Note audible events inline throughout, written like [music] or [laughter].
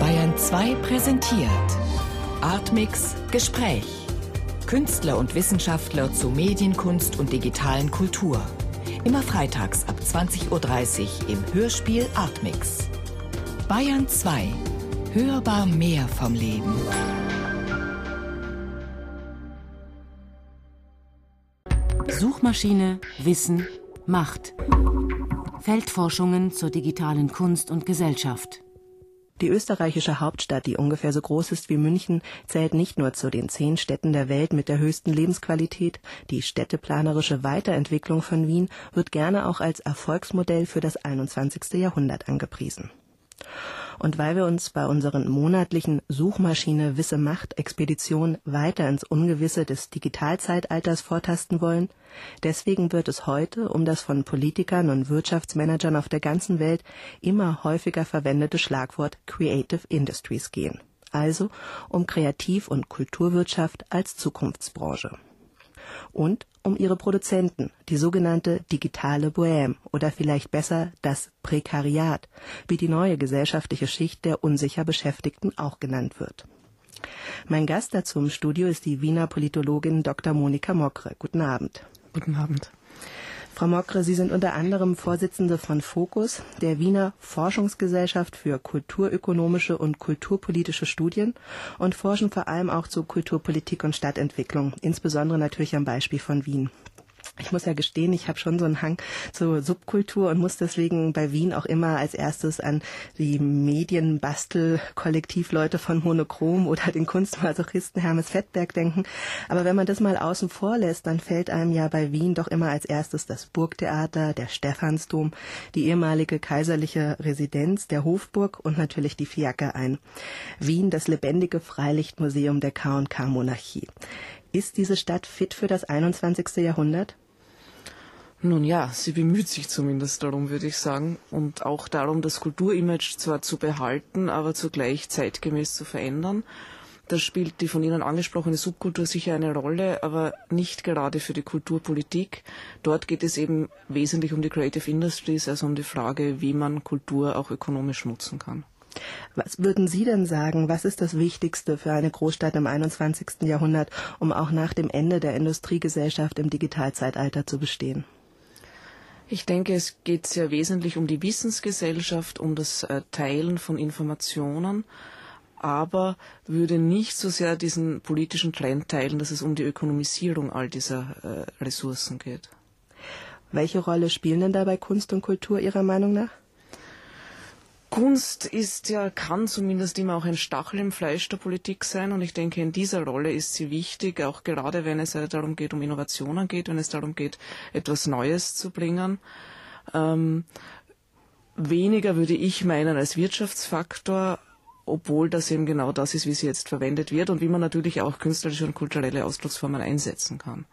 Bayern 2 präsentiert Artmix Gespräch. Künstler und Wissenschaftler zu Medienkunst und digitalen Kultur. Immer freitags ab 20.30 Uhr im Hörspiel Artmix. Bayern 2. Hörbar mehr vom Leben. Suchmaschine, Wissen, Macht. Feldforschungen zur digitalen Kunst und Gesellschaft. Die österreichische Hauptstadt, die ungefähr so groß ist wie München, zählt nicht nur zu den zehn Städten der Welt mit der höchsten Lebensqualität. Die städteplanerische Weiterentwicklung von Wien wird gerne auch als Erfolgsmodell für das 21. Jahrhundert angepriesen. Und weil wir uns bei unseren monatlichen Suchmaschine Wisse Macht Expedition weiter ins Ungewisse des Digitalzeitalters vortasten wollen, deswegen wird es heute um das von Politikern und Wirtschaftsmanagern auf der ganzen Welt immer häufiger verwendete Schlagwort Creative Industries gehen. Also um Kreativ- und Kulturwirtschaft als Zukunftsbranche und um ihre Produzenten, die sogenannte digitale Bohème oder vielleicht besser das Prekariat, wie die neue gesellschaftliche Schicht der unsicher Beschäftigten auch genannt wird. Mein Gast dazu im Studio ist die Wiener Politologin Dr. Monika Mokre. Guten Abend. Guten Abend. Frau Mokre, Sie sind unter anderem Vorsitzende von Focus, der Wiener Forschungsgesellschaft für kulturökonomische und kulturpolitische Studien und forschen vor allem auch zu Kulturpolitik und Stadtentwicklung, insbesondere natürlich am Beispiel von Wien ich muss ja gestehen, ich habe schon so einen Hang zur Subkultur und muss deswegen bei Wien auch immer als erstes an die Medienbastel-Kollektivleute von Monochrom oder den Kunstmasochisten Hermes Fettberg denken. Aber wenn man das mal außen vor lässt, dann fällt einem ja bei Wien doch immer als erstes das Burgtheater, der Stephansdom, die ehemalige kaiserliche Residenz, der Hofburg und natürlich die Fiaker ein. Wien, das lebendige Freilichtmuseum der K&K-Monarchie. Ist diese Stadt fit für das 21. Jahrhundert? Nun ja, sie bemüht sich zumindest darum, würde ich sagen. Und auch darum, das Kulturimage zwar zu behalten, aber zugleich zeitgemäß zu verändern. Da spielt die von Ihnen angesprochene Subkultur sicher eine Rolle, aber nicht gerade für die Kulturpolitik. Dort geht es eben wesentlich um die Creative Industries, also um die Frage, wie man Kultur auch ökonomisch nutzen kann. Was würden Sie denn sagen, was ist das Wichtigste für eine Großstadt im 21. Jahrhundert, um auch nach dem Ende der Industriegesellschaft im Digitalzeitalter zu bestehen? Ich denke, es geht sehr wesentlich um die Wissensgesellschaft, um das äh, Teilen von Informationen, aber würde nicht so sehr diesen politischen Trend teilen, dass es um die Ökonomisierung all dieser äh, Ressourcen geht. Welche Rolle spielen denn dabei Kunst und Kultur Ihrer Meinung nach? Kunst ist ja, kann zumindest immer auch ein Stachel im Fleisch der Politik sein und ich denke, in dieser Rolle ist sie wichtig, auch gerade wenn es darum geht, um Innovationen geht, wenn es darum geht, etwas Neues zu bringen. Ähm, weniger würde ich meinen als Wirtschaftsfaktor, obwohl das eben genau das ist, wie sie jetzt verwendet wird und wie man natürlich auch künstlerische und kulturelle Ausdrucksformen einsetzen kann.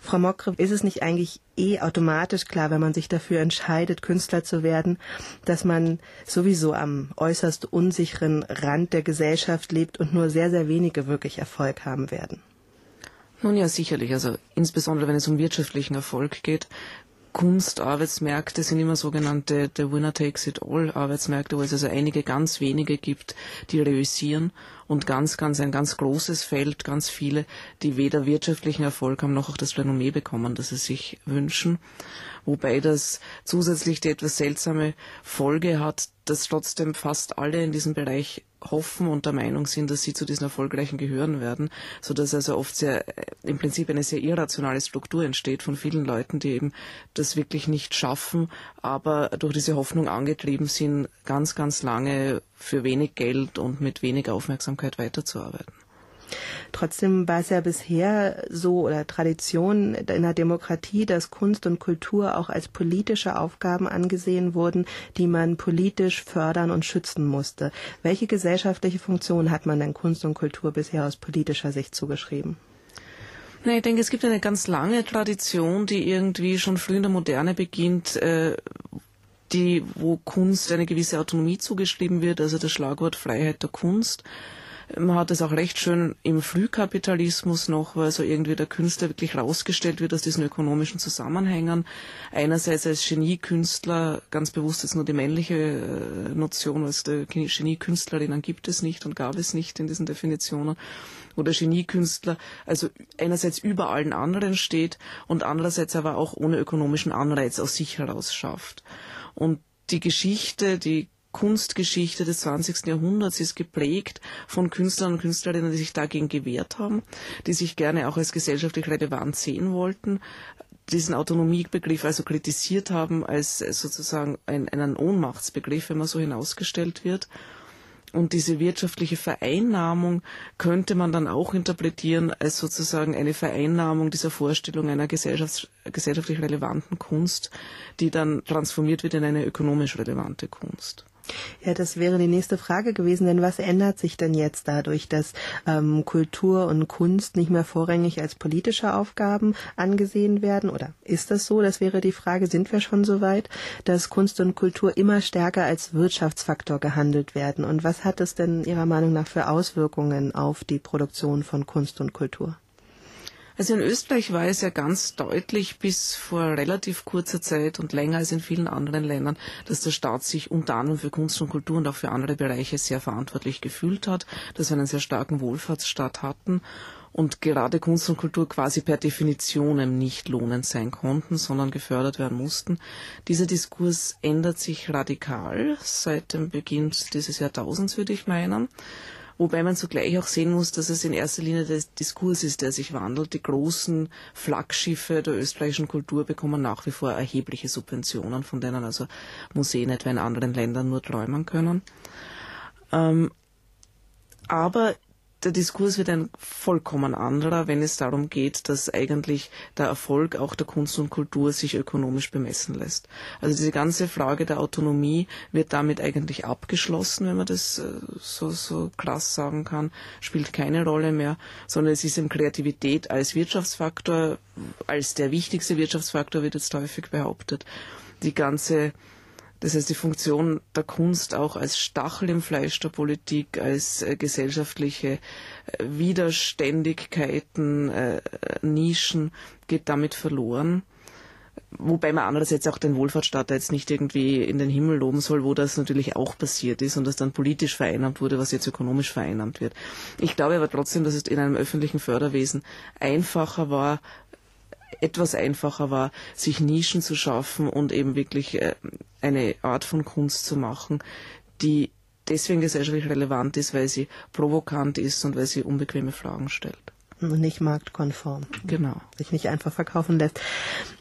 Frau Mokre, ist es nicht eigentlich eh automatisch klar, wenn man sich dafür entscheidet, Künstler zu werden, dass man sowieso am äußerst unsicheren Rand der Gesellschaft lebt und nur sehr, sehr wenige wirklich Erfolg haben werden? Nun ja, sicherlich. Also insbesondere wenn es um wirtschaftlichen Erfolg geht, Kunstarbeitsmärkte sind immer sogenannte the winner takes it all Arbeitsmärkte, wo es also einige ganz wenige gibt, die reüssieren und ganz, ganz ein ganz großes Feld, ganz viele, die weder wirtschaftlichen Erfolg haben noch auch das Renommee bekommen, das sie sich wünschen. Wobei das zusätzlich die etwas seltsame Folge hat, dass trotzdem fast alle in diesem Bereich hoffen und der Meinung sind, dass sie zu diesen Erfolgreichen gehören werden, so dass also oft sehr, im Prinzip eine sehr irrationale Struktur entsteht von vielen Leuten, die eben das wirklich nicht schaffen, aber durch diese Hoffnung angetrieben sind, ganz, ganz lange für wenig Geld und mit wenig Aufmerksamkeit weiterzuarbeiten. Trotzdem war es ja bisher so oder Tradition in der Demokratie, dass Kunst und Kultur auch als politische Aufgaben angesehen wurden, die man politisch fördern und schützen musste. Welche gesellschaftliche Funktion hat man denn Kunst und Kultur bisher aus politischer Sicht zugeschrieben? Na, ich denke, es gibt eine ganz lange Tradition, die irgendwie schon früh in der Moderne beginnt, äh, die, wo Kunst eine gewisse Autonomie zugeschrieben wird, also das Schlagwort Freiheit der Kunst Man hat es auch recht schön im Frühkapitalismus noch, weil so irgendwie der Künstler wirklich rausgestellt wird aus diesen ökonomischen Zusammenhängen. Einerseits als Geniekünstler, ganz bewusst ist nur die männliche äh, Notion, weil es Geniekünstlerinnen gibt es nicht und gab es nicht in diesen Definitionen oder Geniekünstler, also einerseits über allen anderen steht und andererseits aber auch ohne ökonomischen Anreiz aus sich heraus schafft. Und die Geschichte, die Kunstgeschichte des 20. Jahrhunderts ist geprägt von Künstlern und Künstlerinnen, die sich dagegen gewehrt haben, die sich gerne auch als gesellschaftlich relevant sehen wollten, diesen Autonomiebegriff also kritisiert haben als sozusagen ein, einen Ohnmachtsbegriff, wenn man so hinausgestellt wird. Und diese wirtschaftliche Vereinnahmung könnte man dann auch interpretieren als sozusagen eine Vereinnahmung dieser Vorstellung einer gesellschaftlich relevanten Kunst, die dann transformiert wird in eine ökonomisch relevante Kunst. Ja, das wäre die nächste Frage gewesen, denn was ändert sich denn jetzt dadurch, dass ähm, Kultur und Kunst nicht mehr vorrangig als politische Aufgaben angesehen werden? Oder ist das so? Das wäre die Frage, sind wir schon so weit, dass Kunst und Kultur immer stärker als Wirtschaftsfaktor gehandelt werden? Und was hat es denn Ihrer Meinung nach für Auswirkungen auf die Produktion von Kunst und Kultur? Also in Österreich war es ja ganz deutlich bis vor relativ kurzer Zeit und länger als in vielen anderen Ländern, dass der Staat sich unter anderem für Kunst und Kultur und auch für andere Bereiche sehr verantwortlich gefühlt hat, dass wir einen sehr starken Wohlfahrtsstaat hatten und gerade Kunst und Kultur quasi per Definition nicht lohnend sein konnten, sondern gefördert werden mussten. Dieser Diskurs ändert sich radikal seit dem Beginn dieses Jahrtausends, würde ich meinen. Wobei man zugleich auch sehen muss, dass es in erster Linie der Diskurs ist, der sich wandelt. Die großen Flaggschiffe der österreichischen Kultur bekommen nach wie vor erhebliche Subventionen, von denen also Museen etwa in anderen Ländern nur träumen können. Ähm, aber der Diskurs wird ein vollkommen anderer, wenn es darum geht, dass eigentlich der Erfolg auch der Kunst und Kultur sich ökonomisch bemessen lässt. Also diese ganze Frage der Autonomie wird damit eigentlich abgeschlossen, wenn man das äh, so, so krass sagen kann, spielt keine Rolle mehr, sondern es ist eben Kreativität als Wirtschaftsfaktor, als der wichtigste Wirtschaftsfaktor wird jetzt häufig behauptet. Die ganze das heißt, die Funktion der Kunst auch als Stachel im Fleisch der Politik, als äh, gesellschaftliche äh, Widerständigkeiten, äh, Nischen geht damit verloren. Wobei man andererseits auch den Wohlfahrtsstaat jetzt nicht irgendwie in den Himmel loben soll, wo das natürlich auch passiert ist und das dann politisch vereinnahmt wurde, was jetzt ökonomisch vereinnahmt wird. Ich glaube aber trotzdem, dass es in einem öffentlichen Förderwesen einfacher war, etwas einfacher war, sich Nischen zu schaffen und eben wirklich äh, eine Art von Kunst zu machen, die deswegen gesellschaftlich relevant ist, weil sie provokant ist und weil sie unbequeme Fragen stellt. Und nicht marktkonform. Genau. Sich nicht einfach verkaufen lässt.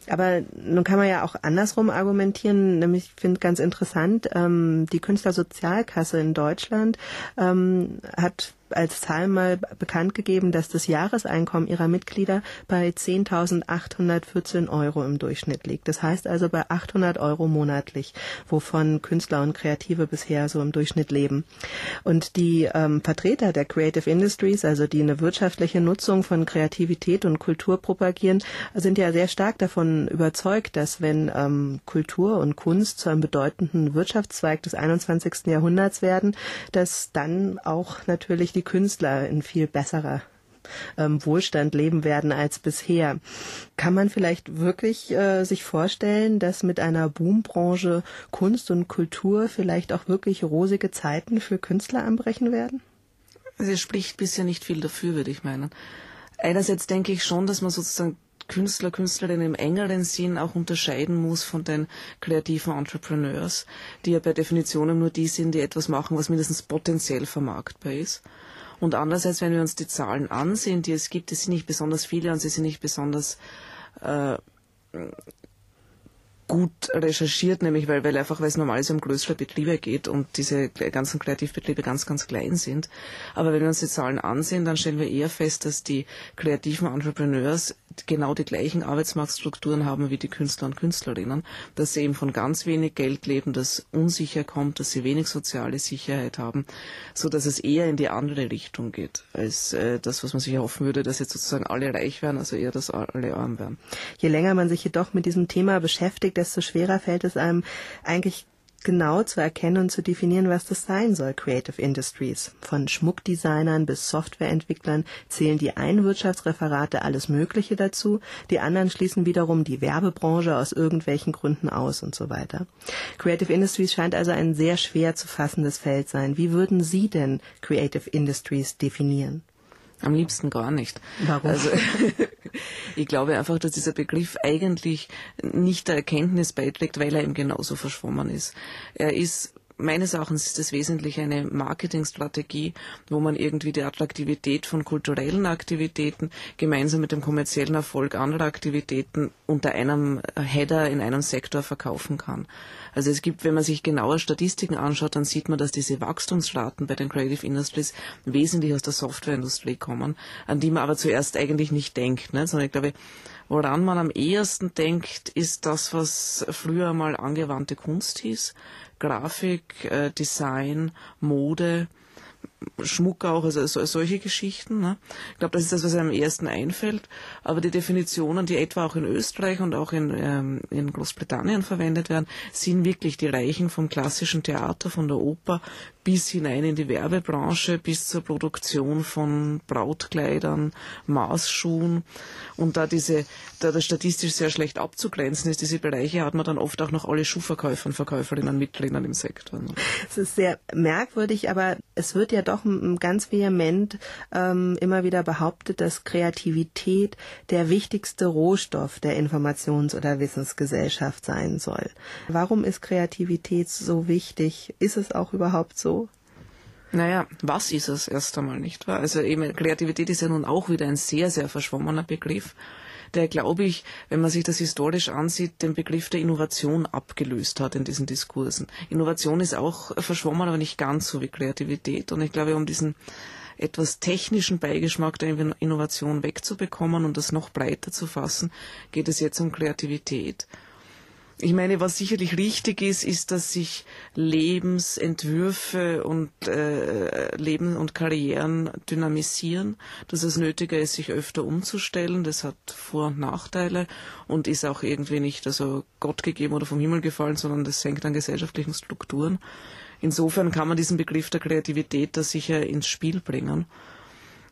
Aber nun kann man ja auch andersrum argumentieren, nämlich ich finde ganz interessant, ähm, die Künstlersozialkasse in Deutschland ähm, hat als Zahl mal bekannt gegeben, dass das Jahreseinkommen ihrer Mitglieder bei 10.814 Euro im Durchschnitt liegt. Das heißt also bei 800 Euro monatlich, wovon Künstler und Kreative bisher so im Durchschnitt leben. Und die ähm, Vertreter der Creative Industries, also die eine wirtschaftliche Nutzung von Kreativität und Kultur propagieren, sind ja sehr stark davon überzeugt, dass wenn ähm, Kultur und Kunst zu einem bedeutenden Wirtschaftszweig des 21. Jahrhunderts werden, dass dann auch natürlich die Künstler in viel besserer ähm, Wohlstand leben werden als bisher. Kann man vielleicht wirklich äh, sich vorstellen, dass mit einer Boombranche Kunst und Kultur vielleicht auch wirklich rosige Zeiten für Künstler anbrechen werden? Also es spricht bisher nicht viel dafür, würde ich meinen. Einerseits denke ich schon, dass man sozusagen Künstler, Künstlerinnen im engeren Sinn auch unterscheiden muss von den kreativen Entrepreneurs, die ja per Definition nur die sind, die etwas machen, was mindestens potenziell vermarktbar ist. Und andererseits, wenn wir uns die Zahlen ansehen, die es gibt, es sind nicht besonders viele und sie sind nicht besonders äh, gut recherchiert, nämlich weil, weil einfach, weil es normalerweise um größere Betriebe geht und diese ganzen Kreativbetriebe ganz, ganz klein sind. Aber wenn wir uns die Zahlen ansehen, dann stellen wir eher fest, dass die kreativen Entrepreneurs genau die gleichen Arbeitsmarktstrukturen haben wie die Künstler und Künstlerinnen, dass sie eben von ganz wenig Geld leben, dass unsicher kommt, dass sie wenig soziale Sicherheit haben, so dass es eher in die andere Richtung geht, als äh, das, was man sich erhoffen würde, dass jetzt sozusagen alle reich werden, also eher, dass alle arm werden. Je länger man sich jedoch mit diesem Thema beschäftigt, desto schwerer fällt es einem eigentlich genau zu erkennen und zu definieren, was das sein soll, Creative Industries. Von Schmuckdesignern bis Softwareentwicklern zählen die einen Wirtschaftsreferate alles Mögliche dazu, die anderen schließen wiederum die Werbebranche aus irgendwelchen Gründen aus und so weiter. Creative Industries scheint also ein sehr schwer zu fassendes Feld sein. Wie würden Sie denn Creative Industries definieren? Am liebsten gar nicht. Warum? Also, [laughs] ich glaube einfach, dass dieser Begriff eigentlich nicht der Erkenntnis beiträgt, weil er eben genauso verschwommen ist. Er ist meines Erachtens ist es wesentlich eine Marketingstrategie, wo man irgendwie die Attraktivität von kulturellen Aktivitäten gemeinsam mit dem kommerziellen Erfolg anderer Aktivitäten unter einem Header in einem Sektor verkaufen kann. Also es gibt, wenn man sich genauer Statistiken anschaut, dann sieht man, dass diese Wachstumsraten bei den Creative Industries wesentlich aus der Softwareindustrie kommen, an die man aber zuerst eigentlich nicht denkt. Ne? Sondern ich glaube, woran man am ehesten denkt, ist das, was früher mal angewandte Kunst hieß. Grafik, äh, Design, Mode, Schmuck auch, also so, solche Geschichten. Ne? Ich glaube, das ist das, was einem am ersten einfällt. Aber die Definitionen, die etwa auch in Österreich und auch in, ähm, in Großbritannien verwendet werden, sind wirklich die Reichen vom klassischen Theater, von der Oper bis hinein in die Werbebranche, bis zur Produktion von Brautkleidern, Maßschuhen. Und da diese, da das statistisch sehr schlecht abzugrenzen ist, diese Bereiche hat man dann oft auch noch alle Schuhverkäufer und Verkäuferinnen mit drinnen im Sektor. Es ist sehr merkwürdig, aber es wird ja doch ganz vehement ähm, immer wieder behauptet, dass Kreativität der wichtigste Rohstoff der Informations- oder Wissensgesellschaft sein soll. Warum ist Kreativität so wichtig? Ist es auch überhaupt so? Naja, was ist es erst einmal, nicht wahr? Also eben, Kreativität ist ja nun auch wieder ein sehr, sehr verschwommener Begriff der, glaube ich, wenn man sich das historisch ansieht, den Begriff der Innovation abgelöst hat in diesen Diskursen. Innovation ist auch verschwommen, aber nicht ganz so wie Kreativität. Und ich glaube, um diesen etwas technischen Beigeschmack der Innovation wegzubekommen und das noch breiter zu fassen, geht es jetzt um Kreativität. Ich meine, was sicherlich richtig ist, ist, dass sich Lebensentwürfe und äh, Leben und Karrieren dynamisieren, dass es nötiger ist, sich öfter umzustellen. Das hat Vor- und Nachteile und ist auch irgendwie nicht also Gott gegeben oder vom Himmel gefallen, sondern das hängt an gesellschaftlichen Strukturen. Insofern kann man diesen Begriff der Kreativität da sicher ins Spiel bringen.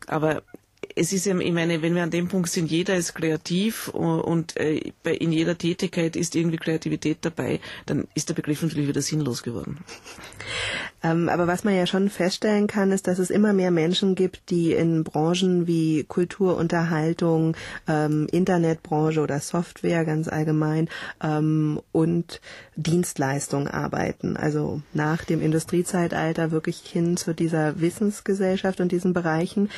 Aber es ist ja, ich meine, wenn wir an dem Punkt sind, jeder ist kreativ und äh, in jeder Tätigkeit ist irgendwie Kreativität dabei, dann ist der Begriff natürlich wieder sinnlos geworden. [laughs] Ähm, aber was man ja schon feststellen kann, ist, dass es immer mehr Menschen gibt, die in Branchen wie Kultur, Unterhaltung, ähm, Internetbranche oder Software ganz allgemein ähm, und Dienstleistung arbeiten. Also nach dem Industriezeitalter wirklich hin zu dieser Wissensgesellschaft und diesen Bereichen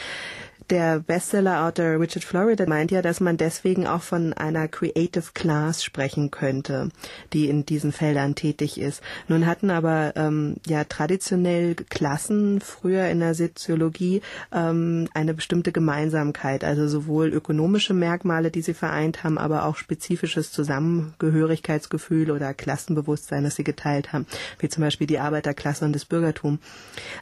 der Bestseller-Autor Richard Florida meint ja, dass man deswegen auch von einer Creative Class sprechen könnte, die in diesen Feldern tätig ist. Nun hatten aber ähm, ja traditionell Klassen früher in der Soziologie ähm, eine bestimmte Gemeinsamkeit, also sowohl ökonomische Merkmale, die sie vereint haben, aber auch spezifisches Zusammengehörigkeitsgefühl oder Klassenbewusstsein, das sie geteilt haben, wie zum Beispiel die Arbeiterklasse und das Bürgertum.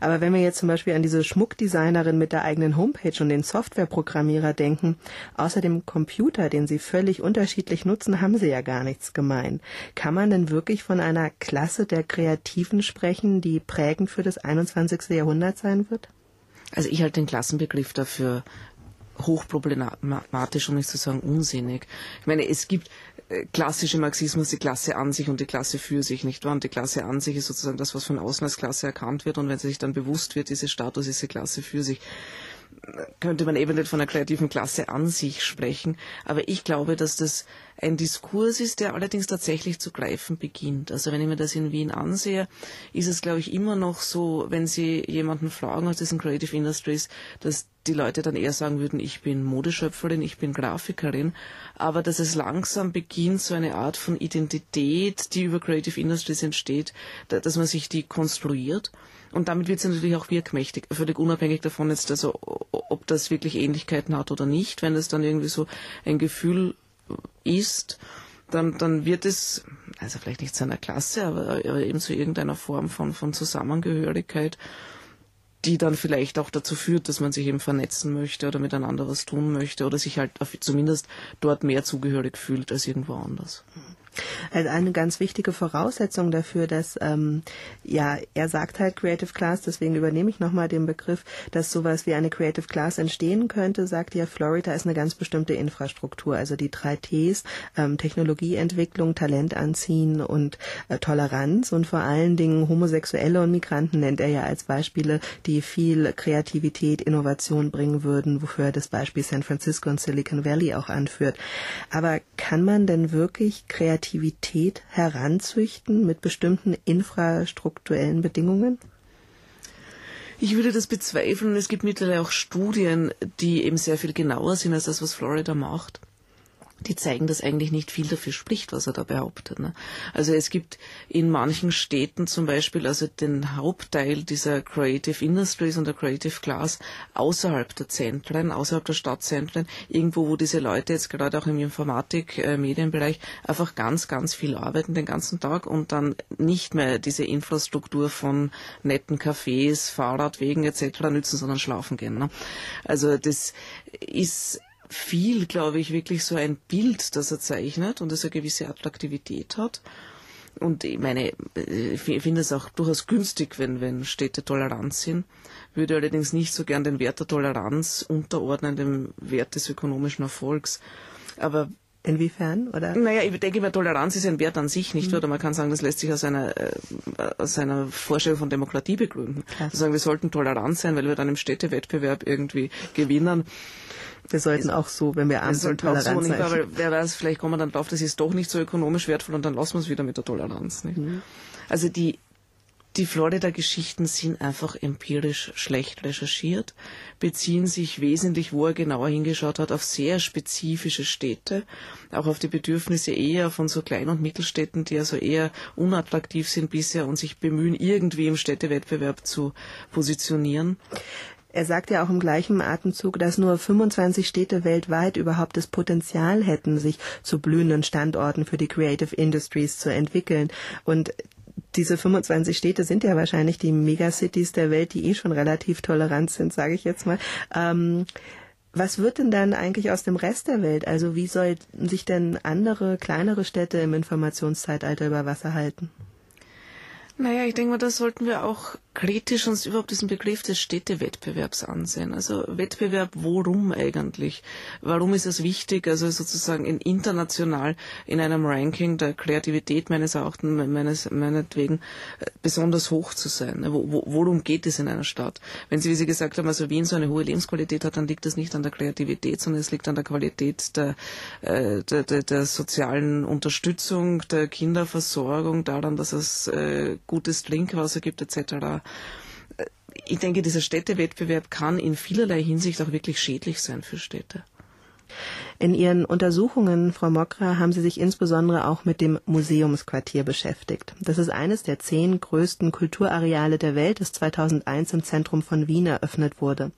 Aber wenn wir jetzt zum Beispiel an diese Schmuckdesignerin mit der eigenen Homepage und den den Softwareprogrammierer denken. Außer dem Computer, den sie völlig unterschiedlich nutzen, haben sie ja gar nichts gemein. Kann man denn wirklich von einer Klasse der Kreativen sprechen, die prägend für das 21. Jahrhundert sein wird? Also ich halte den Klassenbegriff dafür hochproblematisch, um nicht zu sagen unsinnig. Ich meine, es gibt äh, klassische Marxismus die Klasse an sich und die Klasse für sich, nicht wahr? Und die Klasse an sich ist sozusagen das, was von außen als Klasse erkannt wird und wenn sie sich dann bewusst wird, diese Status ist die Klasse für sich könnte man eben nicht von einer kreativen Klasse an sich sprechen. Aber ich glaube, dass das ein Diskurs ist, der allerdings tatsächlich zu greifen beginnt. Also wenn ich mir das in Wien ansehe, ist es, glaube ich, immer noch so, wenn Sie jemanden fragen aus diesen Creative Industries, dass die Leute dann eher sagen würden, ich bin Modeschöpferin, ich bin Grafikerin, aber dass es langsam beginnt, so eine Art von Identität, die über Creative Industries entsteht, dass man sich die konstruiert und damit wird sie natürlich auch wirkmächtig, völlig unabhängig davon jetzt, also ob das wirklich Ähnlichkeiten hat oder nicht. Wenn es dann irgendwie so ein Gefühl ist, dann, dann wird es, also vielleicht nicht zu einer Klasse, aber, aber eben zu irgendeiner Form von, von Zusammengehörigkeit, die dann vielleicht auch dazu führt, dass man sich eben vernetzen möchte oder miteinander was tun möchte oder sich halt zumindest dort mehr zugehörig fühlt als irgendwo anders. Also eine ganz wichtige Voraussetzung dafür, dass, ähm, ja, er sagt halt Creative Class, deswegen übernehme ich nochmal den Begriff, dass sowas wie eine Creative Class entstehen könnte, sagt ja, Florida ist eine ganz bestimmte Infrastruktur, also die drei Ts, ähm, Technologieentwicklung, Talent anziehen und äh, Toleranz und vor allen Dingen Homosexuelle und Migranten nennt er ja als Beispiele, die viel Kreativität, Innovation bringen würden, wofür er das Beispiel San Francisco und Silicon Valley auch anführt. Aber kann man denn wirklich kreativ Kreativität heranzüchten mit bestimmten infrastrukturellen Bedingungen? Ich würde das bezweifeln. Es gibt mittlerweile auch Studien, die eben sehr viel genauer sind als das, was Florida macht die zeigen, dass eigentlich nicht viel dafür spricht, was er da behauptet. Ne? Also es gibt in manchen Städten zum Beispiel also den Hauptteil dieser Creative Industries und der Creative Class außerhalb der Zentren, außerhalb der Stadtzentren, irgendwo, wo diese Leute jetzt gerade auch im Informatik, äh, einfach ganz, ganz viel arbeiten den ganzen Tag und dann nicht mehr diese Infrastruktur von netten Cafés, Fahrradwegen etc. nützen, sondern schlafen gehen. Ne? Also das ist viel, glaube ich, wirklich so ein Bild, das er zeichnet und das eine gewisse Attraktivität hat. Und ich meine, ich finde es auch durchaus günstig, wenn, wenn Städte tolerant sind. Würde allerdings nicht so gern den Wert der Toleranz unterordnen dem Wert des ökonomischen Erfolgs. Aber Inwiefern? Oder? Naja, ich denke mal, Toleranz ist ein Wert an sich, nicht? Mhm. Oder man kann sagen, das lässt sich aus einer, äh, aus einer Vorstellung von Demokratie begründen. Klar. Sagen, wir sollten tolerant sein, weil wir dann im Städtewettbewerb irgendwie gewinnen. Wir sollten auch so, wenn wir arm sind, tolerant so sein. Aber wer weiß, vielleicht kommen wir dann drauf, das ist doch nicht so ökonomisch wertvoll und dann lassen wir es wieder mit der Toleranz. Mhm. Also die, die Florida-Geschichten sind einfach empirisch schlecht recherchiert, beziehen sich wesentlich, wo er genauer hingeschaut hat, auf sehr spezifische Städte, auch auf die Bedürfnisse eher von so Klein- und Mittelstädten, die also eher unattraktiv sind bisher und sich bemühen, irgendwie im Städtewettbewerb zu positionieren. Er sagt ja auch im gleichen Atemzug, dass nur 25 Städte weltweit überhaupt das Potenzial hätten, sich zu blühenden Standorten für die Creative Industries zu entwickeln. Und diese 25 Städte sind ja wahrscheinlich die Megacities der Welt, die eh schon relativ tolerant sind, sage ich jetzt mal. Ähm, was wird denn dann eigentlich aus dem Rest der Welt? Also wie sollten sich denn andere, kleinere Städte im Informationszeitalter über Wasser halten? Naja, ich denke mal, da sollten wir auch kritisch uns überhaupt diesen Begriff des Städtewettbewerbs ansehen. Also Wettbewerb, worum eigentlich? Warum ist es wichtig, also sozusagen in international in einem Ranking der Kreativität meines Erachtens, meines, meinetwegen, äh, besonders hoch zu sein? Wo, worum geht es in einer Stadt? Wenn Sie, wie Sie gesagt haben, also Wien so eine hohe Lebensqualität hat, dann liegt das nicht an der Kreativität, sondern es liegt an der Qualität der, äh, der, der, der sozialen Unterstützung, der Kinderversorgung, daran, dass es äh, gutes Trinkwasser gibt etc ich denke, dieser Städtewettbewerb kann in vielerlei Hinsicht auch wirklich schädlich sein für Städte. In Ihren Untersuchungen, Frau Mokra, haben Sie sich insbesondere auch mit dem Museumsquartier beschäftigt. Das ist eines der zehn größten Kulturareale der Welt, das 2001 im Zentrum von Wien eröffnet wurde.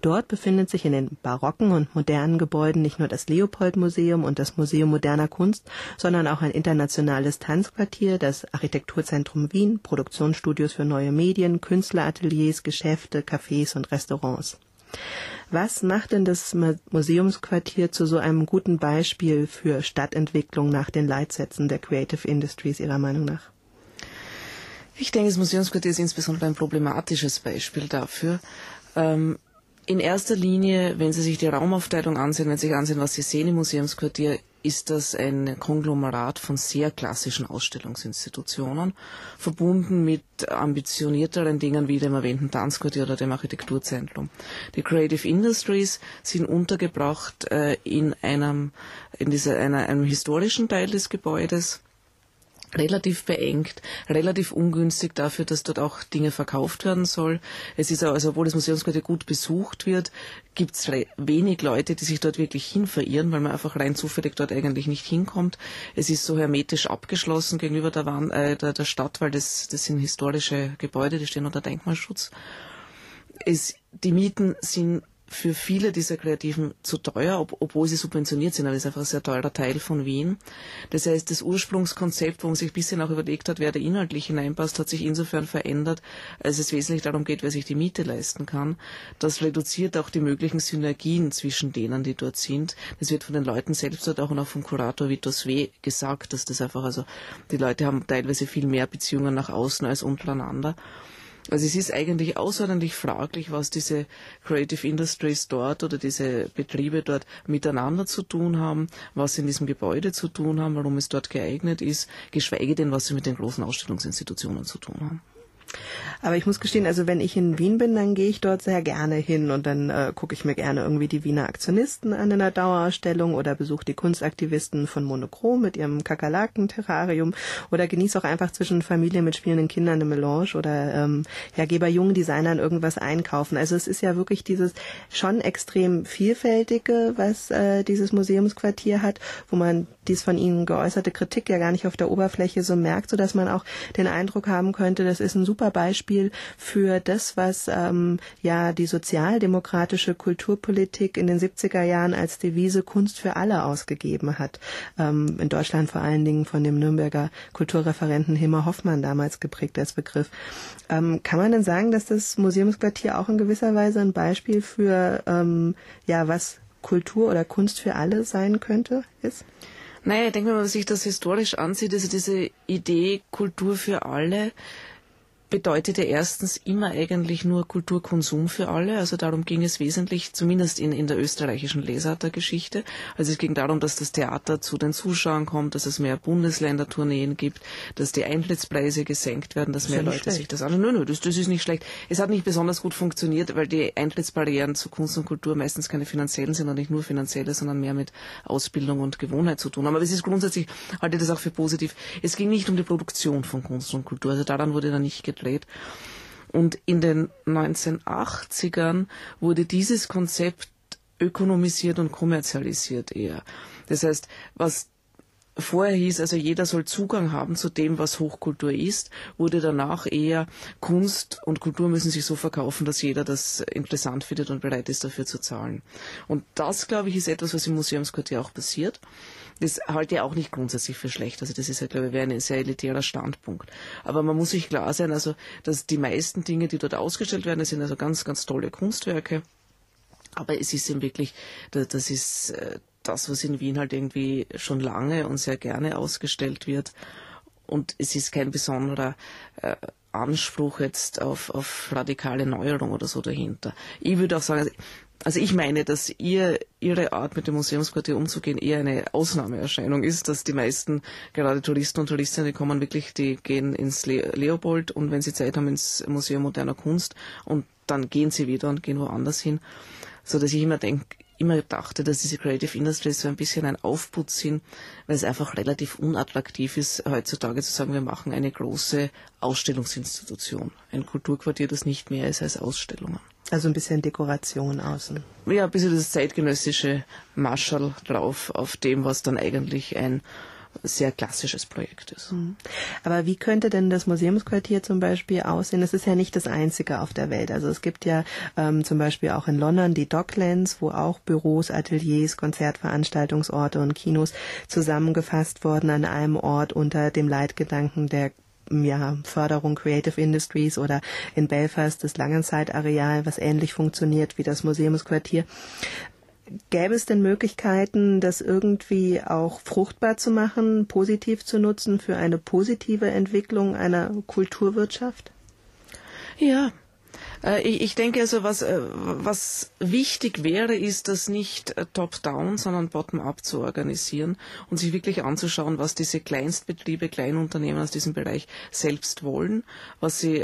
Dort befindet sich in den barocken und modernen Gebäuden nicht nur das Leopold-Museum und das Museum moderner Kunst, sondern auch ein internationales Tanzquartier, das Architekturzentrum Wien, Produktionsstudios für neue Medien, Künstlerateliers, Geschäfte, Cafés und Restaurants. Was macht denn das Museumsquartier zu so einem guten Beispiel für Stadtentwicklung nach den Leitsätzen der Creative Industries Ihrer Meinung nach? Ich denke, das Museumsquartier ist insbesondere ein problematisches Beispiel dafür. Ähm, in erster Linie, wenn Sie sich die Raumaufteilung ansehen, wenn Sie sich ansehen, was Sie sehen im Museumsquartier, ist das ein Konglomerat von sehr klassischen Ausstellungsinstitutionen, verbunden mit ambitionierteren Dingen wie dem erwähnten Tanzquartier oder dem Architekturzentrum. Die Creative Industries sind untergebracht äh, in einem, in dieser, einer, einem historischen Teil des Gebäudes, relativ beengt, relativ ungünstig dafür, dass dort auch Dinge verkauft werden soll. Es ist also, obwohl das Museumsquartier gut besucht wird, gibt es wenig Leute, die sich dort wirklich hin verirren, weil man einfach rein zufällig dort eigentlich nicht hinkommt. Es ist so hermetisch abgeschlossen gegenüber der, Wand, äh, der, der Stadt, weil das, das sind historische Gebäude, die stehen unter Denkmalschutz. Es, die Mieten sind für viele dieser Kreativen zu teuer, ob, obwohl sie subventioniert sind, aber es ist einfach ein sehr teurer Teil von Wien. Das heißt, das Ursprungskonzept, wo man sich ein bisschen auch überlegt hat, wer da inhaltlich hineinpasst, hat sich insofern verändert, als es wesentlich darum geht, wer sich die Miete leisten kann. Das reduziert auch die möglichen Synergien zwischen denen, die dort sind. Das wird von den Leuten selbst dort auch und auch vom Kurator Vitos W. gesagt, dass das einfach, also die Leute haben teilweise viel mehr Beziehungen nach außen als untereinander. Also es ist eigentlich außerordentlich fraglich, was diese Creative Industries dort oder diese Betriebe dort miteinander zu tun haben, was sie in diesem Gebäude zu tun haben, warum es dort geeignet ist, geschweige denn, was sie mit den großen Ausstellungsinstitutionen zu tun haben. Aber ich muss gestehen, also wenn ich in Wien bin, dann gehe ich dort sehr gerne hin und dann äh, gucke ich mir gerne irgendwie die Wiener Aktionisten an in der Dauerausstellung oder besuche die Kunstaktivisten von Monochrom mit ihrem Kakerlaken-Terrarium oder genieße auch einfach zwischen Familie mit spielenden Kindern eine Melange oder ähm, ja, gehe bei jungen Designern irgendwas einkaufen. Also es ist ja wirklich dieses schon extrem vielfältige, was äh, dieses Museumsquartier hat, wo man dies von Ihnen geäußerte Kritik ja gar nicht auf der Oberfläche so merkt, so dass man auch den Eindruck haben könnte, das ist ein super Beispiel für das, was ähm, ja die sozialdemokratische Kulturpolitik in den 70er Jahren als Devise Kunst für alle ausgegeben hat. Ähm, in Deutschland vor allen Dingen von dem Nürnberger Kulturreferenten Hilmar Hoffmann damals geprägt als Begriff. Ähm, kann man denn sagen, dass das Museumsquartier auch in gewisser Weise ein Beispiel für ähm, ja was Kultur oder Kunst für alle sein könnte, ist? Naja, ich denke, wenn man sich das historisch ansieht, also diese Idee Kultur für alle, bedeutete erstens immer eigentlich nur Kulturkonsum für alle. Also darum ging es wesentlich, zumindest in, in der österreichischen Lesartergeschichte. Also es ging darum, dass das Theater zu den Zuschauern kommt, dass es mehr Bundesländertourneen gibt, dass die Eintrittspreise gesenkt werden, dass das mehr Leute schlecht. sich das anschauen. Nö, nö, das, das ist nicht schlecht. Es hat nicht besonders gut funktioniert, weil die Eintrittsbarrieren zu Kunst und Kultur meistens keine finanziellen sind und nicht nur finanzielle, sondern mehr mit Ausbildung und Gewohnheit zu tun haben. Aber es ist grundsätzlich, halte ich das auch für positiv. Es ging nicht um die Produktion von Kunst und Kultur. Also daran wurde da nicht gedreht gedreht. Und in den 1980ern wurde dieses Konzept ökonomisiert und kommerzialisiert eher. Das heißt, was vorher hieß, also jeder soll Zugang haben zu dem, was Hochkultur ist, wurde danach eher Kunst und Kultur müssen sich so verkaufen, dass jeder das interessant findet und bereit ist, dafür zu zahlen. Und das, glaube ich, ist etwas, was im Museumsquartier auch passiert. Das halte ich auch nicht grundsätzlich für schlecht. Also das ist ja, glaube ich, ein sehr elitärer Standpunkt. Aber man muss sich klar sein, also, dass die meisten Dinge, die dort ausgestellt werden, das sind also ganz, ganz tolle Kunstwerke. Aber es ist eben wirklich, das ist äh, das, was in Wien halt irgendwie schon lange und sehr gerne ausgestellt wird. Und es ist kein besonderer äh, Anspruch jetzt auf, auf radikale Neuerung oder so dahinter. Ich würde auch sagen, also ich meine, dass ihr, ihre Art mit dem Museumsquartier umzugehen eher eine Ausnahmeerscheinung ist, dass die meisten, gerade Touristen und Touristinnen, die kommen wirklich, die gehen ins Le Leopold und wenn sie Zeit haben ins Museum moderner Kunst und dann gehen sie wieder und gehen woanders hin. So dass ich immer denke, immer dachte, dass diese Creative Industries so ein bisschen ein Aufputz sind, weil es einfach relativ unattraktiv ist, heutzutage zu sagen, wir machen eine große Ausstellungsinstitution. Ein Kulturquartier, das nicht mehr ist als Ausstellungen. Also ein bisschen Dekoration außen. Ja, ein bisschen das zeitgenössische Marschall drauf, auf dem, was dann eigentlich ein sehr klassisches Projekt ist. Mhm. Aber wie könnte denn das Museumsquartier zum Beispiel aussehen? Es ist ja nicht das einzige auf der Welt. Also es gibt ja ähm, zum Beispiel auch in London die Docklands, wo auch Büros, Ateliers, Konzertveranstaltungsorte und Kinos zusammengefasst wurden an einem Ort unter dem Leitgedanken der ja, Förderung Creative Industries oder in Belfast das Langenzeit-Areal, was ähnlich funktioniert wie das Museumsquartier. Gäbe es denn Möglichkeiten, das irgendwie auch fruchtbar zu machen, positiv zu nutzen für eine positive Entwicklung einer Kulturwirtschaft? Ja, ich, ich denke also, was, äh, was wichtig wäre, ist, das nicht äh, top-down, sondern bottom-up zu organisieren und sich wirklich anzuschauen, was diese Kleinstbetriebe, Kleinunternehmen aus diesem Bereich selbst wollen, was sie,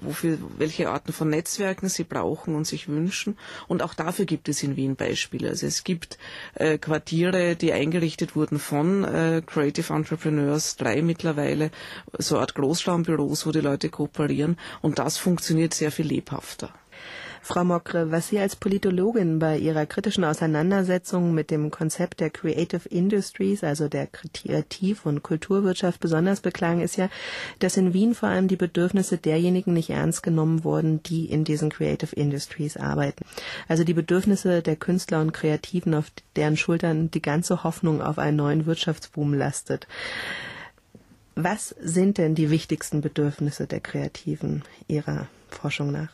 wofür, welche Arten von Netzwerken sie brauchen und sich wünschen. Und auch dafür gibt es in Wien Beispiele. Also es gibt äh, Quartiere, die eingerichtet wurden von äh, Creative Entrepreneurs, drei mittlerweile, so eine Art Großraumbüros, wo die Leute kooperieren. Und das funktioniert sehr viel lebhafter. Frau Mokre, was Sie als Politologin bei Ihrer kritischen Auseinandersetzung mit dem Konzept der Creative Industries, also der Kreativ- und Kulturwirtschaft besonders beklagen, ist ja, dass in Wien vor allem die Bedürfnisse derjenigen nicht ernst genommen wurden, die in diesen Creative Industries arbeiten. Also die Bedürfnisse der Künstler und Kreativen, auf deren Schultern die ganze Hoffnung auf einen neuen Wirtschaftsboom lastet. Was sind denn die wichtigsten Bedürfnisse der Kreativen Ihrer Forschung nach?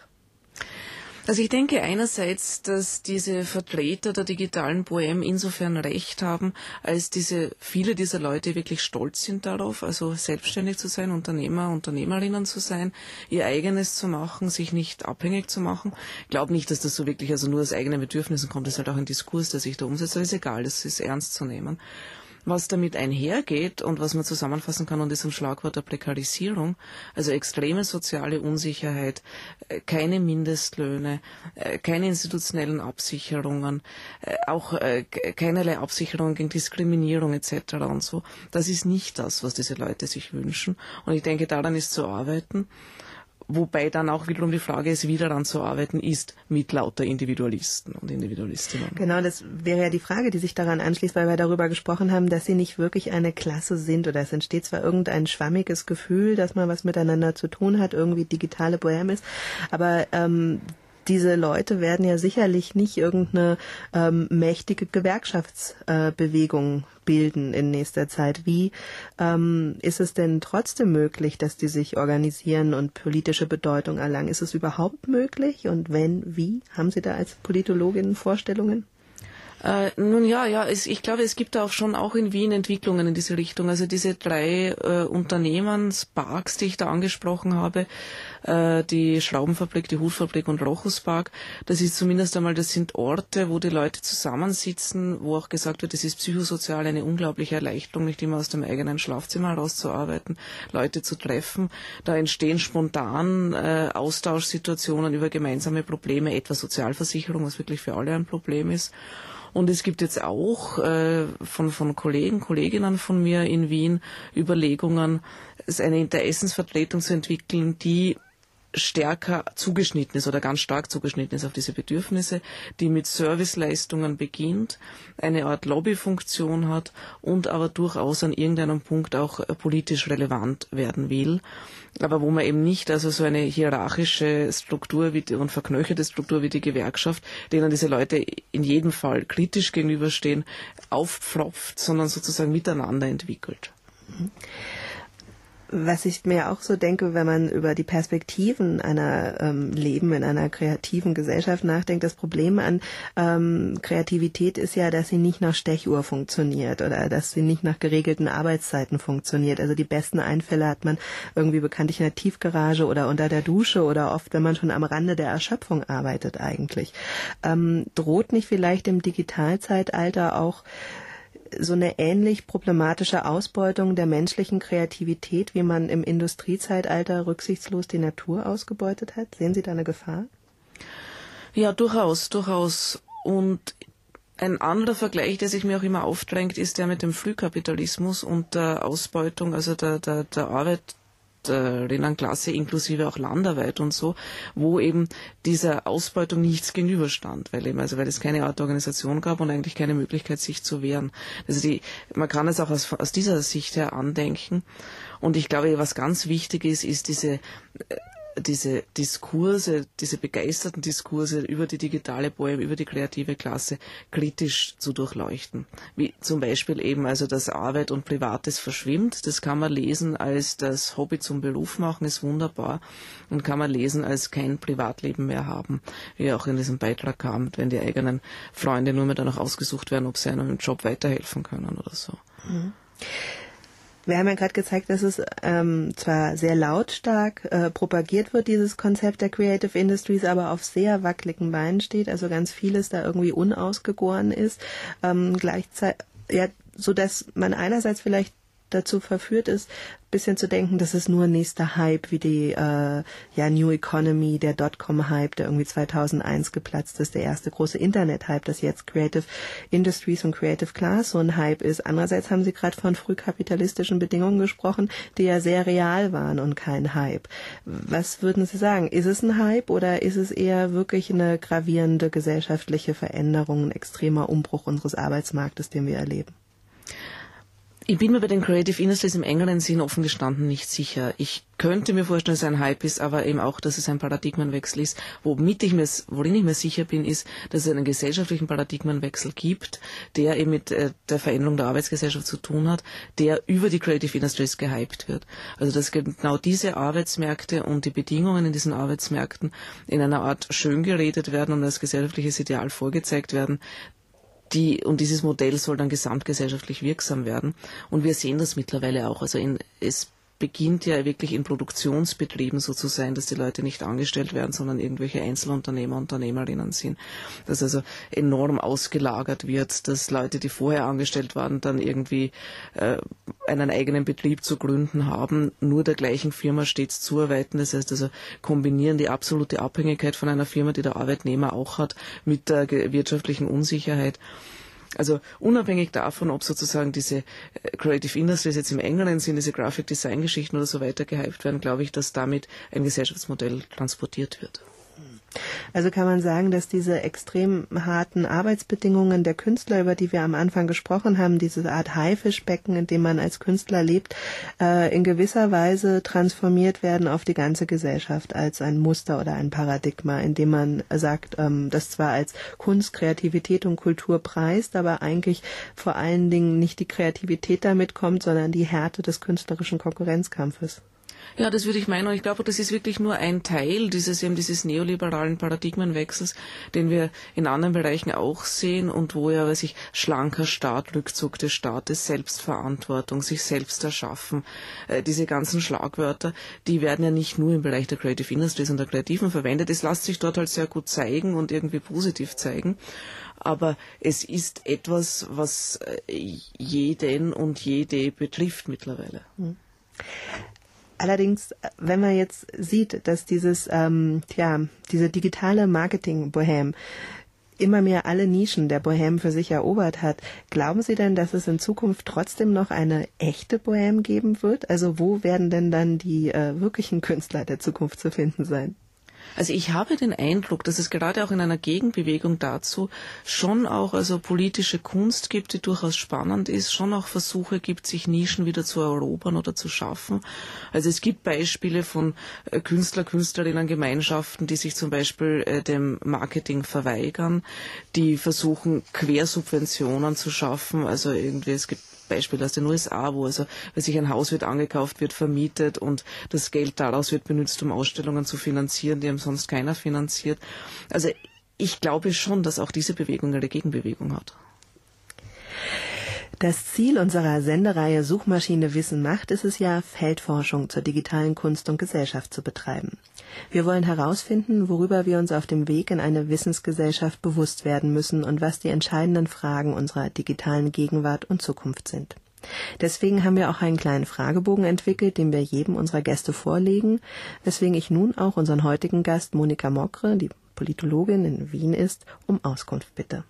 Also ich denke einerseits, dass diese Vertreter der digitalen Bohème insofern recht haben, als diese viele dieser Leute wirklich stolz sind darauf, also selbstständig zu sein, Unternehmer, Unternehmerinnen zu sein, ihr eigenes zu machen, sich nicht abhängig zu machen. Ich glaube nicht, dass das so wirklich also nur aus eigenen Bedürfnissen kommt. Das ist halt auch ein Diskurs, der sich da umsetzt. Aber ist egal, das ist ernst zu nehmen. Was damit einhergeht und was man zusammenfassen kann unter diesem Schlagwort der Prekarisierung, also extreme soziale Unsicherheit, äh, keine Mindestlöhne, äh, keine institutionellen Absicherungen, äh, auch keinerlei Absicherung gegen Diskriminierung etc. und so. Das ist nicht das, was diese Leute sich wünschen. Und ich denke, daran ist zu arbeiten. Wobei dann auch wiederum die Frage ist, wie daran zu arbeiten ist mit lauter Individualisten und Individualistinnen. Genau, das wäre ja die Frage, die sich daran anschließt, weil wir darüber gesprochen haben, dass sie nicht wirklich eine Klasse sind oder es entsteht zwar irgendein schwammiges Gefühl, dass man was miteinander zu tun hat, irgendwie digitale Bohème ist, aber ähm, diese Leute werden ja sicherlich nicht irgendeine ähm, mächtige Gewerkschaftsbewegung äh, bilden in nächster Zeit. Wie ähm, ist es denn trotzdem möglich, dass die sich organisieren und politische Bedeutung erlangen? Ist es überhaupt möglich? Und wenn, wie? Haben Sie da als Politologin Vorstellungen? Äh, nun ja, ja, es, ich glaube, es gibt auch schon auch in Wien Entwicklungen in diese Richtung. Also diese drei äh, Unternehmensparks, die ich da angesprochen habe, äh, die Schraubenfabrik, die Hutfabrik und Rochuspark, das ist zumindest einmal, das sind Orte, wo die Leute zusammensitzen, wo auch gesagt wird, es ist psychosozial eine unglaubliche Erleichterung, nicht immer aus dem eigenen Schlafzimmer herauszuarbeiten, Leute zu treffen. Da entstehen spontan äh, Austauschsituationen über gemeinsame Probleme, etwa Sozialversicherung, was wirklich für alle ein Problem ist. Und es gibt jetzt auch äh, von, von Kollegen, Kolleginnen von mir in Wien Überlegungen, eine Interessensvertretung zu entwickeln, die stärker zugeschnitten ist oder ganz stark zugeschnitten ist auf diese Bedürfnisse, die mit Serviceleistungen beginnt, eine Art Lobbyfunktion hat und aber durchaus an irgendeinem Punkt auch äh, politisch relevant werden will. Aber wo man eben nicht also so eine hierarchische Struktur wie die, und verknöcherte Struktur wie die Gewerkschaft, denen diese Leute in jedem Fall kritisch gegenüberstehen, aufpfropft, sondern sozusagen miteinander entwickelt. Mhm was ich mir auch so denke, wenn man über die Perspektiven einer ähm, Leben in einer kreativen Gesellschaft nachdenkt, das Problem an ähm, Kreativität ist ja, dass sie nicht nach Stechuhr funktioniert oder dass sie nicht nach geregelten Arbeitszeiten funktioniert. Also die besten Einfälle hat man irgendwie bekanntlich in der Tiefgarage oder unter der Dusche oder oft, wenn man schon am Rande der Erschöpfung arbeitet eigentlich. Ähm, droht nicht vielleicht im Digitalzeitalter auch so eine ähnlich problematische Ausbeutung der menschlichen Kreativität, wie man im Industriezeitalter rücksichtslos die Natur ausgebeutet hat? Sehen Sie da eine Gefahr? Ja, durchaus, durchaus. Und ein anderer Vergleich, der sich mir auch immer aufdrängt, ist der mit dem Frühkapitalismus und der Ausbeutung, also der, der, der Arbeit Rennernklasse inklusive auch Landarbeit und so, wo eben dieser Ausbeutung nichts gegenüberstand, weil eben, also weil es keine Art Organisation gab und eigentlich keine Möglichkeit, sich zu wehren. Also die, man kann es auch aus, aus dieser Sicht her andenken. Und ich glaube, was ganz wichtig ist, ist diese diese Diskurse, diese begeisterten Diskurse über die digitale Poem, über die kreative Klasse kritisch zu durchleuchten. Wie zum Beispiel eben, also dass Arbeit und Privates verschwimmt, das kann man lesen als das Hobby zum Beruf machen, ist wunderbar und kann man lesen als kein Privatleben mehr haben, wie auch in diesem Beitrag kam, wenn die eigenen Freunde nur mehr danach ausgesucht werden, ob sie einem im Job weiterhelfen können oder so. Mhm. Wir haben ja gerade gezeigt, dass es ähm, zwar sehr lautstark äh, propagiert wird, dieses Konzept der Creative Industries, aber auf sehr wackeligen Beinen steht, also ganz vieles da irgendwie unausgegoren ist. Ähm, gleichzeitig, ja, so dass man einerseits vielleicht dazu verführt ist, bisschen zu denken, das ist nur nächster Hype, wie die äh, ja, New Economy, der Dotcom-Hype, der irgendwie 2001 geplatzt ist, der erste große Internet-Hype, das jetzt Creative Industries und Creative Class so ein Hype ist. Andererseits haben Sie gerade von frühkapitalistischen Bedingungen gesprochen, die ja sehr real waren und kein Hype. Was würden Sie sagen? Ist es ein Hype oder ist es eher wirklich eine gravierende gesellschaftliche Veränderung, ein extremer Umbruch unseres Arbeitsmarktes, den wir erleben? Ich bin mir bei den Creative Industries im engeren Sinn offen gestanden nicht sicher. Ich könnte mir vorstellen, dass es ein Hype ist, aber eben auch, dass es ein Paradigmenwechsel ist. Womit ich mir, worin ich mir sicher bin, ist, dass es einen gesellschaftlichen Paradigmenwechsel gibt, der eben mit äh, der Veränderung der Arbeitsgesellschaft zu tun hat, der über die Creative Industries gehypt wird. Also dass genau diese Arbeitsmärkte und die Bedingungen in diesen Arbeitsmärkten in einer Art schön geredet werden und als gesellschaftliches Ideal vorgezeigt werden, die, und dieses Modell soll dann gesamtgesellschaftlich wirksam werden. Und wir sehen das mittlerweile auch. Also in, es beginnt ja wirklich in Produktionsbetrieben so zu sein, dass die Leute nicht angestellt werden, sondern irgendwelche Einzelunternehmer, Unternehmerinnen sind. Dass also enorm ausgelagert wird, dass Leute, die vorher angestellt waren, dann irgendwie äh, einen eigenen Betrieb zu gründen haben, nur der gleichen Firma stets zuarbeiten. Das heißt also kombinieren die absolute Abhängigkeit von einer Firma, die der Arbeitnehmer auch hat, mit der wirtschaftlichen Unsicherheit. Also unabhängig davon, ob sozusagen diese äh, Creative Industries jetzt im engeren Sinn, diese Graphic Design Geschichten oder so weiter gehypt werden, glaube ich, dass damit ein Gesellschaftsmodell transportiert wird. Also kann man sagen, dass diese extrem harten Arbeitsbedingungen der Künstler, über die wir am Anfang gesprochen haben, diese Art Haifischbecken, in dem man als Künstler lebt, äh, in gewisser Weise transformiert werden auf die ganze Gesellschaft als ein Muster oder ein Paradigma, in dem man sagt, ähm, das zwar als Kunst, Kreativität und Kultur preist, aber eigentlich vor allen Dingen nicht die Kreativität damit kommt, sondern die Härte des künstlerischen Konkurrenzkampfes. Ja, das würde ich meinen. Und ich glaube, das ist wirklich nur ein Teil dieses eben dieses neoliberalen Paradigmenwechsels, den wir in anderen Bereichen auch sehen und wo ja, weiß ich, schlanker Staat, Rückzug des Staates, Selbstverantwortung, sich selbst erschaffen, äh, diese ganzen Schlagwörter, die werden ja nicht nur im Bereich der Creative Industries und der Kreativen verwendet. Es lässt sich dort halt sehr gut zeigen und irgendwie positiv zeigen aber es ist etwas, was äh, jeden und jede betrifft mittlerweile. Allerdings, wenn man jetzt sieht, dass dieses, ähm, tja, diese digitale Marketing-Bohem immer mehr alle Nischen der Bohem für sich erobert hat, glauben Sie denn, dass es in Zukunft trotzdem noch eine echte Bohem geben wird? Also wo werden denn dann die äh, wirklichen Künstler der Zukunft zu finden sein? Also ich habe den Eindruck, dass es gerade auch in einer Gegenbewegung dazu schon auch also politische Kunst gibt, die durchaus spannend ist, schon auch Versuche gibt, sich Nischen wieder zu erobern oder zu schaffen. Also es gibt Beispiele von äh, Künstler, Künstlerinnen, Gemeinschaften, die sich zum Beispiel äh, dem Marketing verweigern, die versuchen Quersubventionen zu schaffen. Also irgendwie es gibt Beispiel aus den USA, wo also, weil sich ein Haus wird angekauft, wird vermietet und das Geld daraus wird benutzt, um Ausstellungen zu finanzieren, die sonst keiner finanziert. Also ich glaube schon, dass auch diese Bewegung eine Gegenbewegung hat. Das Ziel unserer Sendereihe Suchmaschine Wissen macht ist es ja, Feldforschung zur digitalen Kunst und Gesellschaft zu betreiben. Wir wollen herausfinden, worüber wir uns auf dem Weg in eine Wissensgesellschaft bewusst werden müssen und was die entscheidenden Fragen unserer digitalen Gegenwart und Zukunft sind. Deswegen haben wir auch einen kleinen Fragebogen entwickelt, den wir jedem unserer Gäste vorlegen, weswegen ich nun auch unseren heutigen Gast Monika Mokre, die Politologin in Wien ist, um Auskunft bitte.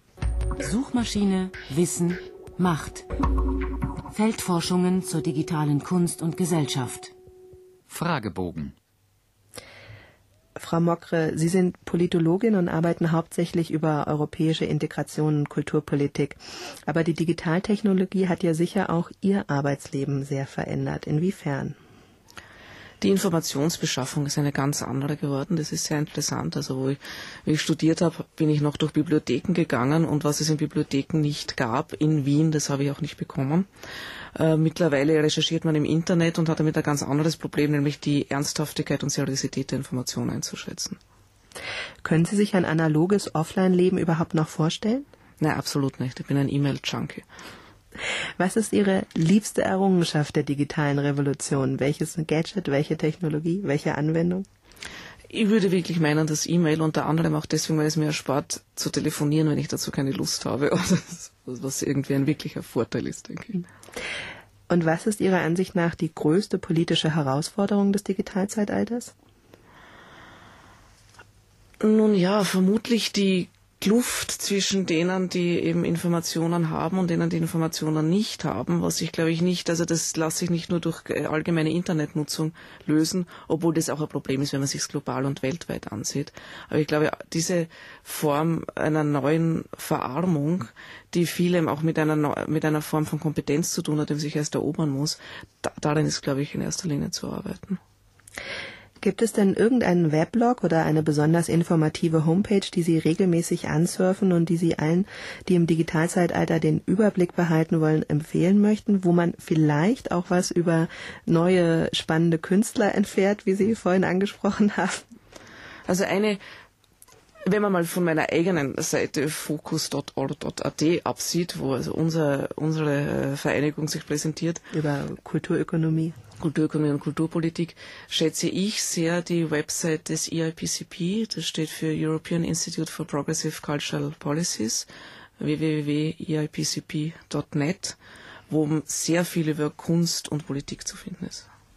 Suchmaschine Wissen Macht. Feldforschungen zur digitalen Kunst und Gesellschaft. Fragebogen. Frau Mokre, Sie sind Politologin und arbeiten hauptsächlich über europäische Integration und Kulturpolitik. Aber die Digitaltechnologie hat ja sicher auch Ihr Arbeitsleben sehr verändert. Inwiefern? Die Informationsbeschaffung ist eine ganz andere geworden. Das ist sehr interessant. Also wo ich, wie ich studiert habe, bin ich noch durch Bibliotheken gegangen und was es in Bibliotheken nicht gab in Wien, das habe ich auch nicht bekommen. Äh, mittlerweile recherchiert man im Internet und hat damit ein ganz anderes Problem, nämlich die Ernsthaftigkeit und Seriosität der Information einzuschätzen. Können Sie sich ein analoges Offline-Leben überhaupt noch vorstellen? Nein, absolut nicht. Ich bin ein E-Mail-Junkie. Was ist Ihre liebste Errungenschaft der digitalen Revolution? Welches Gadget, welche Technologie, welche Anwendung? Ich würde wirklich meinen, dass E-Mail unter anderem auch deswegen, weil es mir erspart zu telefonieren, wenn ich dazu keine Lust habe, [laughs] oder was irgendwie ein wirklicher Vorteil ist, denke ich. Und was ist Ihrer Ansicht nach die größte politische Herausforderung des Digitalzeitalters? Nun ja, vermutlich die Kluft zwischen denen, die eben Informationen haben und denen, die Informationen nicht haben, was ich glaube ich nicht, also das lasse sich nicht nur durch äh, allgemeine Internetnutzung lösen, obwohl das auch ein Problem ist, wenn man sich global und weltweit ansieht. Aber ich glaube, diese Form einer neuen Verarmung, die vielem auch mit einer, mit einer Form von Kompetenz zu tun hat, die man sich erst erobern muss, da, darin ist, glaube ich, in erster Linie zu arbeiten. Gibt es denn irgendeinen Weblog oder eine besonders informative Homepage, die Sie regelmäßig ansurfen und die Sie allen, die im Digitalzeitalter den Überblick behalten wollen, empfehlen möchten, wo man vielleicht auch was über neue spannende Künstler entfährt, wie Sie vorhin angesprochen [laughs] haben? Also eine wenn man mal von meiner eigenen Seite focus.org.at absieht, wo also unser, unsere Vereinigung sich präsentiert. Über Kulturökonomie. Kulturökonomie und Kulturpolitik schätze ich sehr die Website des EIPCP, das steht für European Institute for Progressive Cultural Policies, www.eipcp.net, wo sehr viel über Kunst und Politik zu finden ist.